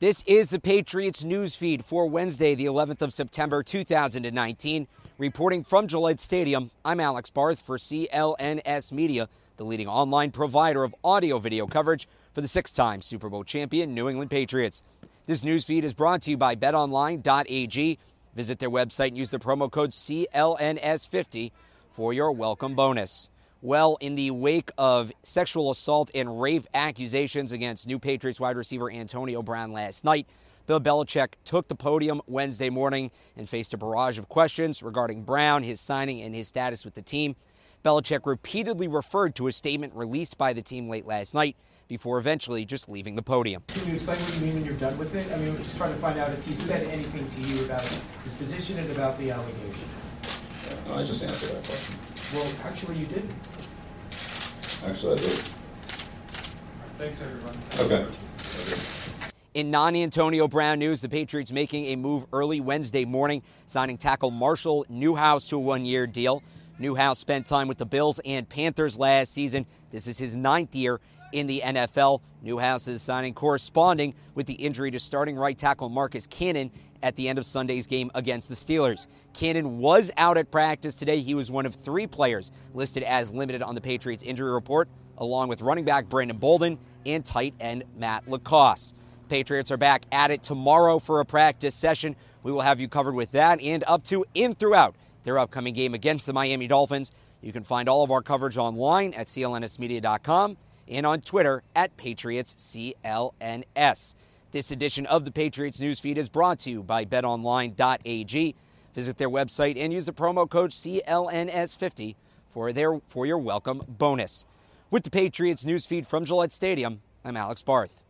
This is the Patriots news feed for Wednesday, the 11th of September, 2019. Reporting from Gillette Stadium, I'm Alex Barth for CLNS Media, the leading online provider of audio video coverage for the six time Super Bowl champion New England Patriots. This news feed is brought to you by betonline.ag. Visit their website and use the promo code CLNS50 for your welcome bonus. Well, in the wake of sexual assault and rape accusations against new Patriots wide receiver Antonio Brown last night, Bill Belichick took the podium Wednesday morning and faced a barrage of questions regarding Brown, his signing, and his status with the team. Belichick repeatedly referred to a statement released by the team late last night before eventually just leaving the podium. Can you explain what you mean when you're done with it? I mean, we're just trying to find out if he said anything to you about his position and about the allegation. No, I just answered that question. Well, actually, you didn't. Actually, I did. Thanks, everyone. Okay. In non Antonio Brown news, the Patriots making a move early Wednesday morning, signing tackle Marshall Newhouse to a one year deal. Newhouse spent time with the Bills and Panthers last season. This is his ninth year in the NFL. Newhouse is signing corresponding with the injury to starting right tackle Marcus Cannon at the end of Sunday's game against the Steelers. Cannon was out at practice today. He was one of three players listed as limited on the Patriots injury report, along with running back Brandon Bolden and tight end Matt LaCosse. Patriots are back at it tomorrow for a practice session. We will have you covered with that and up to and throughout their upcoming game against the Miami Dolphins. You can find all of our coverage online at clnsmedia.com and on Twitter at PatriotsCLNS. This edition of the Patriots Newsfeed is brought to you by betonline.ag. Visit their website and use the promo code CLNS50 for, their, for your welcome bonus. With the Patriots Newsfeed from Gillette Stadium, I'm Alex Barth.